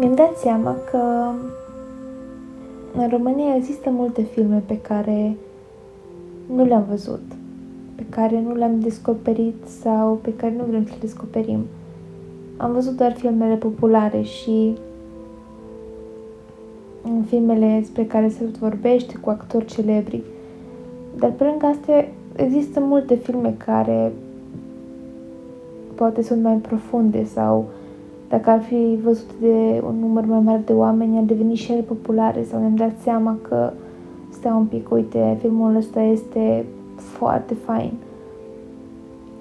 mi-am dat seama că în România există multe filme pe care nu le-am văzut, pe care nu le-am descoperit sau pe care nu vrem să le descoperim. Am văzut doar filmele populare și filmele despre care se vorbește cu actori celebri. Dar pe lângă astea există multe filme care poate sunt mai profunde sau dacă ar fi văzut de un număr mai mare de oameni, ar deveni și ele populare sau ne-am dat seama că stai un pic, uite, filmul ăsta este foarte fain.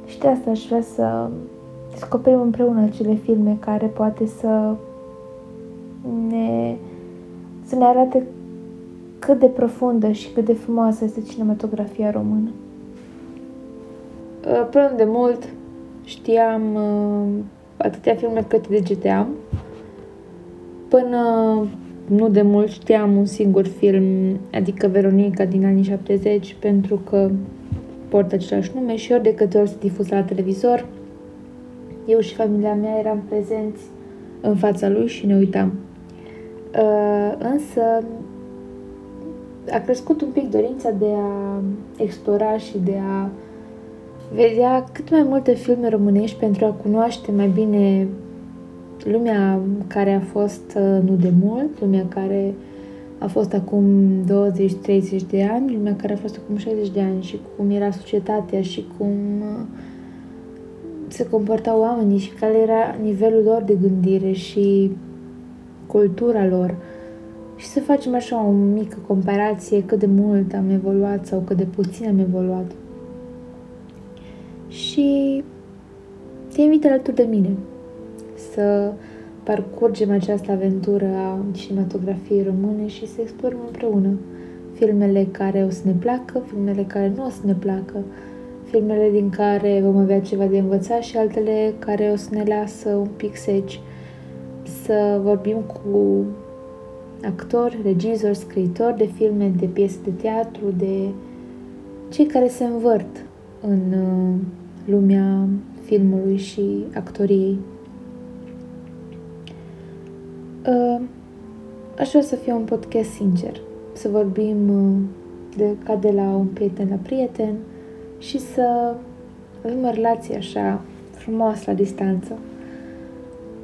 Și de asta aș vrea să descoperim împreună acele filme care poate să ne, să ne arate cât de profundă și cât de frumoasă este cinematografia română. Până de mult știam uh, atâtea filme cât degeteam. Până nu de mult știam un singur film, adică Veronica din anii 70, pentru că poartă același nume și ori de câte ori se difuza la televizor, eu și familia mea eram prezenți în fața lui și ne uitam. Uh, însă a crescut un pic dorința de a explora și de a vedea cât mai multe filme românești pentru a cunoaște mai bine lumea care a fost uh, nu de mult, lumea care a fost acum 20-30 de ani, lumea care a fost acum 60 de ani și cum era societatea și cum uh, se comportau oamenii și care era nivelul lor de gândire și cultura lor. Și să facem așa o mică comparație cât de mult am evoluat sau cât de puțin am evoluat și te invit alături de mine să parcurgem această aventură a cinematografiei române și să explorăm împreună filmele care o să ne placă, filmele care nu o să ne placă, filmele din care vom avea ceva de învățat și altele care o să ne lasă un pic seci. Să vorbim cu actori, regizori, scriitori de filme, de piese de teatru, de cei care se învârt în uh, lumea filmului și actoriei. Uh, aș vrea să fie un podcast sincer, să vorbim uh, de, ca de la un prieten la prieten și să avem o relație așa frumoasă la distanță.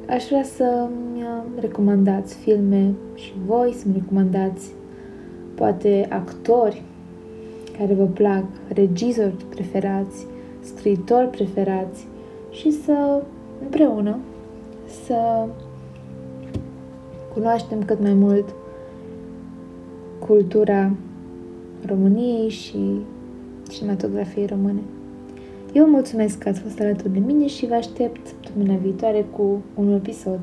Aș vrea să-mi recomandați filme și voi să-mi recomandați poate actori care vă plac, regizori preferați, scriitori preferați și să împreună să cunoaștem cât mai mult cultura României și cinematografiei române. Eu mulțumesc că ați fost alături de mine și vă aștept săptămâna viitoare cu un episod.